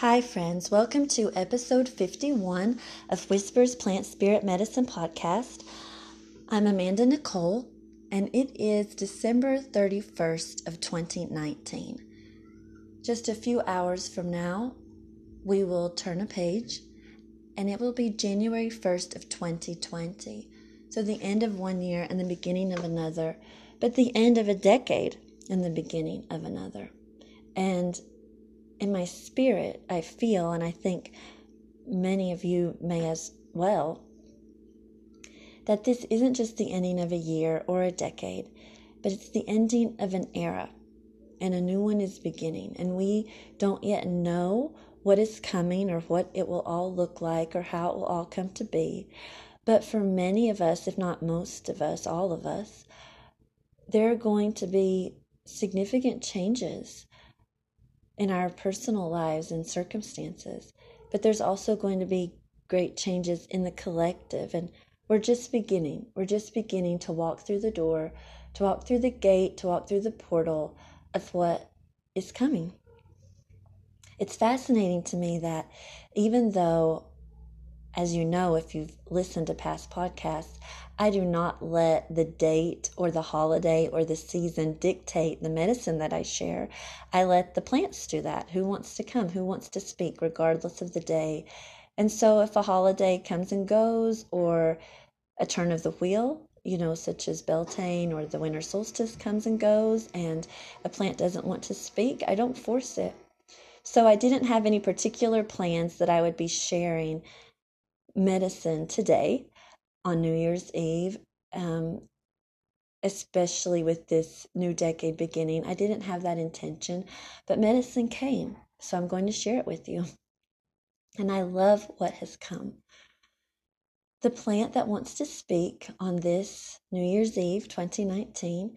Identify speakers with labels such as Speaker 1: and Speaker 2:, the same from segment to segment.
Speaker 1: Hi, friends. Welcome to episode 51 of Whispers Plant Spirit Medicine podcast. I'm Amanda Nicole, and it is December 31st of 2019. Just a few hours from now, we will turn a page, and it will be January 1st of 2020. So the end of one year and the beginning of another, but the end of a decade and the beginning of another. And in my spirit, I feel, and I think many of you may as well, that this isn't just the ending of a year or a decade, but it's the ending of an era and a new one is beginning. And we don't yet know what is coming or what it will all look like or how it will all come to be. But for many of us, if not most of us, all of us, there are going to be significant changes in our personal lives and circumstances. But there's also going to be great changes in the collective. And we're just beginning. We're just beginning to walk through the door, to walk through the gate, to walk through the portal of what is coming. It's fascinating to me that even though, as you know, if you've listened to past podcasts, I do not let the date or the holiday or the season dictate the medicine that I share. I let the plants do that. Who wants to come? Who wants to speak, regardless of the day? And so, if a holiday comes and goes, or a turn of the wheel, you know, such as Beltane or the winter solstice comes and goes, and a plant doesn't want to speak, I don't force it. So, I didn't have any particular plans that I would be sharing medicine today on New Year's Eve, um, especially with this new decade beginning. I didn't have that intention, but medicine came. So I'm going to share it with you. And I love what has come. The plant that wants to speak on this New Year's Eve 2019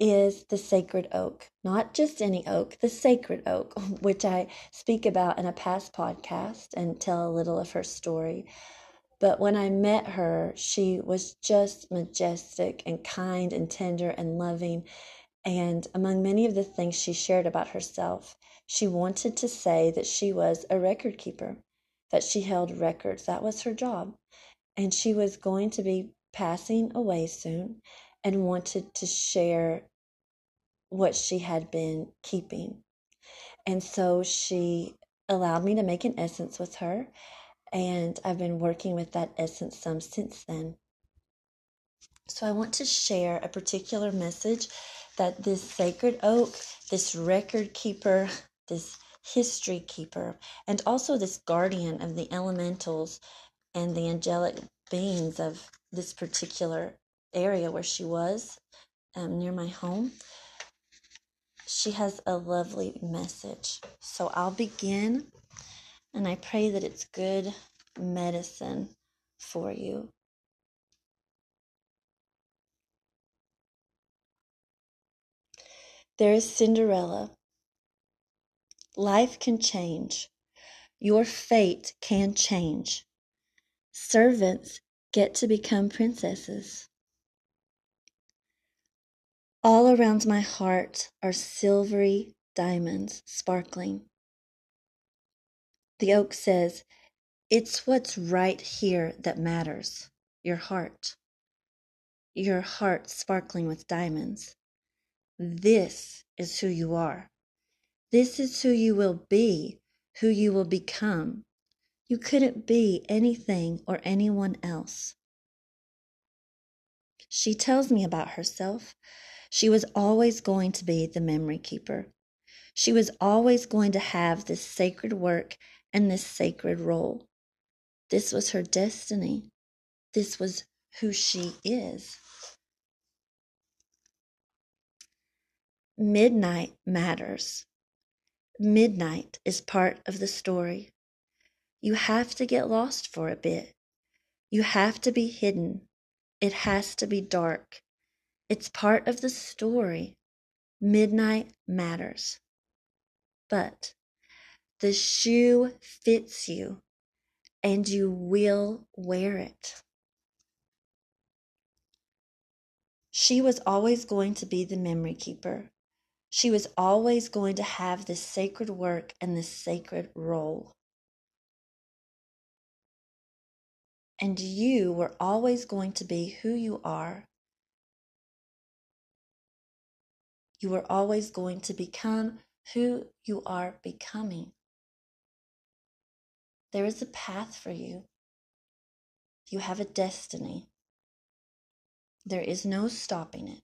Speaker 1: is the sacred oak. Not just any oak, the sacred oak, which I speak about in a past podcast and tell a little of her story. But when I met her, she was just majestic and kind and tender and loving. And among many of the things she shared about herself, she wanted to say that she was a record keeper, that she held records. That was her job. And she was going to be passing away soon and wanted to share what she had been keeping. And so she allowed me to make an essence with her and I've been working with that essence some since then. So I want to share a particular message that this sacred oak, this record keeper, this history keeper, and also this guardian of the elementals and the angelic beings of this particular area where she was um, near my home. She has a lovely message. So I'll begin and I pray that it's good medicine for you. There is Cinderella. Life can change. Your fate can change. Servants get to become princesses. All around my heart are silvery diamonds sparkling. The oak says, It's what's right here that matters your heart. Your heart sparkling with diamonds. This is who you are. This is who you will be, who you will become. You couldn't be anything or anyone else. She tells me about herself. She was always going to be the memory keeper. She was always going to have this sacred work and this sacred role. This was her destiny. This was who she is. Midnight matters. Midnight is part of the story. You have to get lost for a bit. You have to be hidden. It has to be dark. It's part of the story. Midnight matters. But the shoe fits you and you will wear it. She was always going to be the memory keeper. She was always going to have this sacred work and this sacred role. And you were always going to be who you are. You are always going to become who you are becoming. There is a path for you. You have a destiny. There is no stopping it.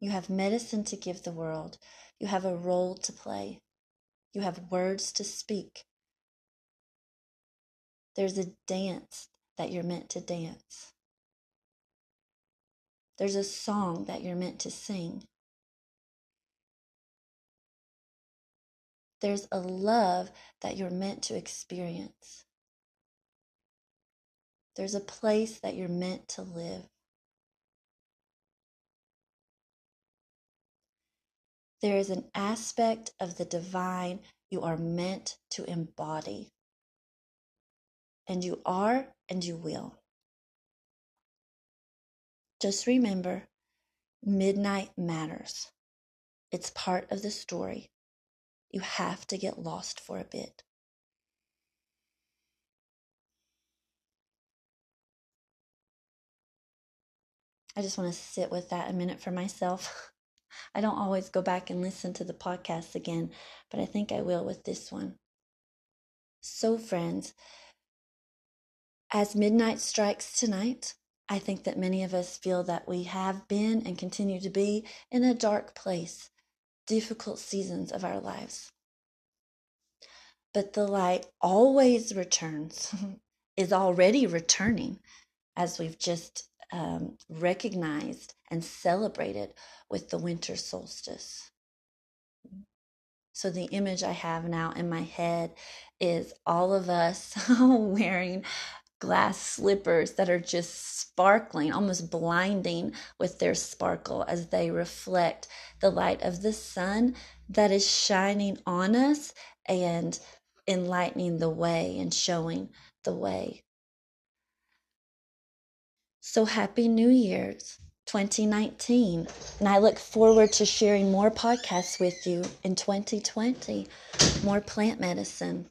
Speaker 1: You have medicine to give the world. You have a role to play. You have words to speak. There's a dance that you're meant to dance. There's a song that you're meant to sing. There's a love that you're meant to experience. There's a place that you're meant to live. There is an aspect of the divine you are meant to embody. And you are and you will. Just remember midnight matters. It's part of the story. You have to get lost for a bit. I just want to sit with that a minute for myself. I don't always go back and listen to the podcast again, but I think I will with this one. So, friends, as midnight strikes tonight, I think that many of us feel that we have been and continue to be in a dark place, difficult seasons of our lives. But the light always returns, is already returning, as we've just um, recognized and celebrated with the winter solstice. So, the image I have now in my head is all of us wearing glass slippers that are just sparkling, almost blinding with their sparkle as they reflect the light of the sun that is shining on us and enlightening the way and showing the way. So, Happy New Year's 2019. And I look forward to sharing more podcasts with you in 2020, more plant medicine.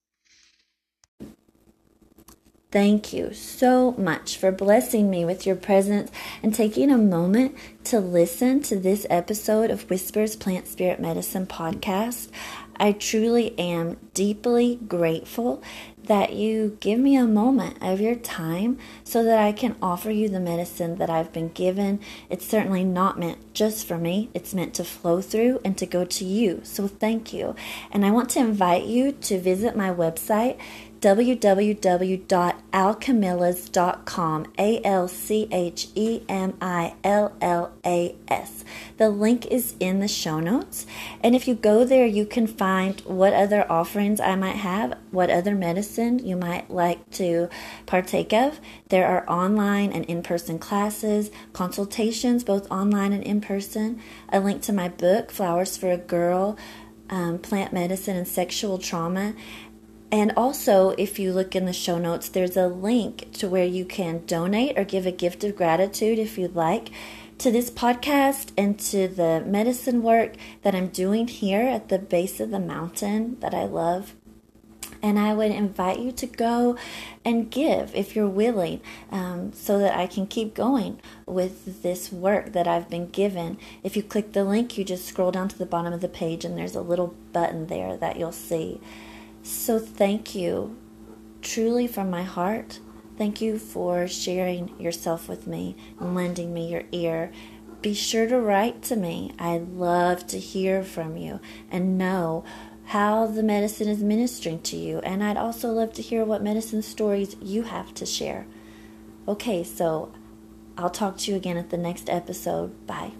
Speaker 1: Thank you so much for blessing me with your presence and taking a moment to listen to this episode of Whispers Plant Spirit Medicine podcast. I truly am deeply grateful that you give me a moment of your time so that I can offer you the medicine that I've been given. It's certainly not meant just for me, it's meant to flow through and to go to you. So thank you. And I want to invite you to visit my website www.alchemillas.com. A L C H E M I L L A S. The link is in the show notes. And if you go there, you can find what other offerings I might have, what other medicine you might like to partake of. There are online and in person classes, consultations, both online and in person, a link to my book, Flowers for a Girl. Um, plant medicine and sexual trauma, and also, if you look in the show notes, there's a link to where you can donate or give a gift of gratitude if you'd like to this podcast and to the medicine work that I'm doing here at the base of the mountain that I love. And I would invite you to go and give if you're willing um, so that I can keep going with this work that I've been given. If you click the link, you just scroll down to the bottom of the page and there's a little button there that you'll see. So thank you, truly from my heart. Thank you for sharing yourself with me and lending me your ear. Be sure to write to me. I love to hear from you and know how the medicine is ministering to you. And I'd also love to hear what medicine stories you have to share. Okay, so I'll talk to you again at the next episode. Bye.